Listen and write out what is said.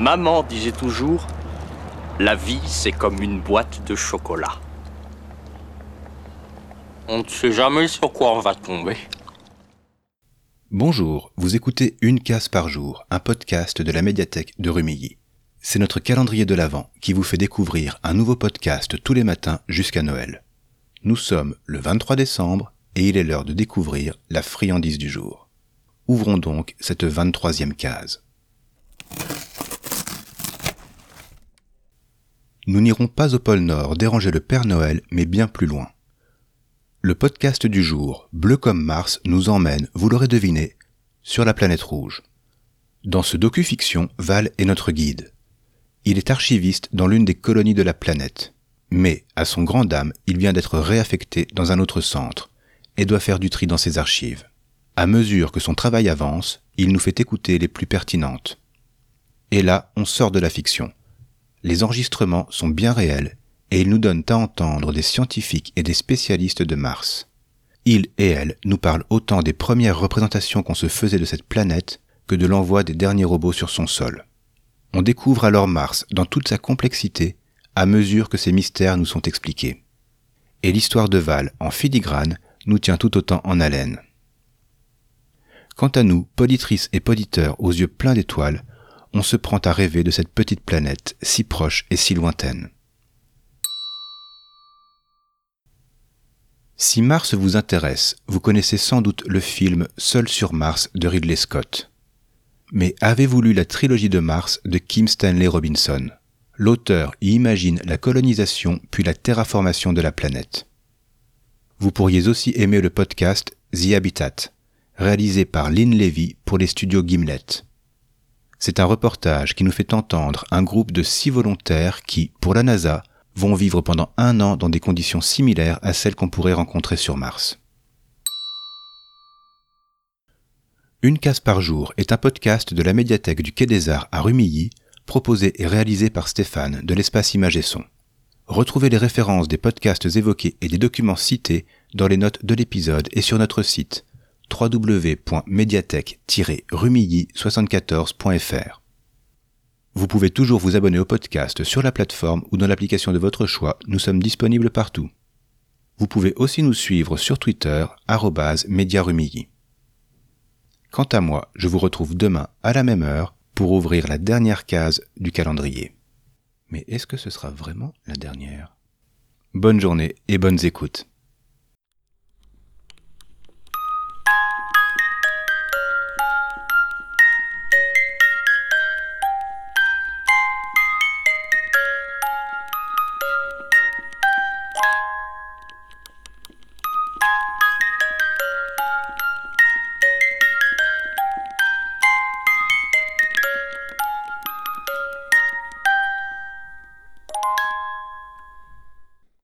Maman disait toujours, la vie c'est comme une boîte de chocolat. On ne sait jamais sur quoi on va tomber. Bonjour, vous écoutez Une case par jour, un podcast de la médiathèque de Rumilly. C'est notre calendrier de l'Avent qui vous fait découvrir un nouveau podcast tous les matins jusqu'à Noël. Nous sommes le 23 décembre et il est l'heure de découvrir la friandise du jour. Ouvrons donc cette 23e case. Nous n'irons pas au pôle Nord déranger le Père Noël, mais bien plus loin. Le podcast du jour, Bleu comme Mars, nous emmène, vous l'aurez deviné, sur la planète rouge. Dans ce docu-fiction, Val est notre guide. Il est archiviste dans l'une des colonies de la planète. Mais, à son grand dame, il vient d'être réaffecté dans un autre centre et doit faire du tri dans ses archives. À mesure que son travail avance, il nous fait écouter les plus pertinentes. Et là, on sort de la fiction. Les enregistrements sont bien réels et ils nous donnent à entendre des scientifiques et des spécialistes de Mars. Ils et elles nous parlent autant des premières représentations qu'on se faisait de cette planète que de l'envoi des derniers robots sur son sol. On découvre alors Mars dans toute sa complexité à mesure que ces mystères nous sont expliqués. Et l'histoire de Val en filigrane nous tient tout autant en haleine. Quant à nous, poditrices et poditeurs aux yeux pleins d'étoiles, on se prend à rêver de cette petite planète si proche et si lointaine. Si Mars vous intéresse, vous connaissez sans doute le film Seul sur Mars de Ridley Scott. Mais avez-vous lu la trilogie de Mars de Kim Stanley Robinson? L'auteur y imagine la colonisation puis la terraformation de la planète. Vous pourriez aussi aimer le podcast The Habitat, réalisé par Lynn Levy pour les studios Gimlet. C'est un reportage qui nous fait entendre un groupe de six volontaires qui, pour la NASA, vont vivre pendant un an dans des conditions similaires à celles qu'on pourrait rencontrer sur Mars. Une case par jour est un podcast de la médiathèque du Quai des Arts à Rumilly, proposé et réalisé par Stéphane de l'espace Image et Son. Retrouvez les références des podcasts évoqués et des documents cités dans les notes de l'épisode et sur notre site www.mediathèque-rumilly74.fr. Vous pouvez toujours vous abonner au podcast sur la plateforme ou dans l'application de votre choix, nous sommes disponibles partout. Vous pouvez aussi nous suivre sur Twitter, @mediarumilly. Quant à moi, je vous retrouve demain à la même heure pour ouvrir la dernière case du calendrier. Mais est-ce que ce sera vraiment la dernière? Bonne journée et bonnes écoutes.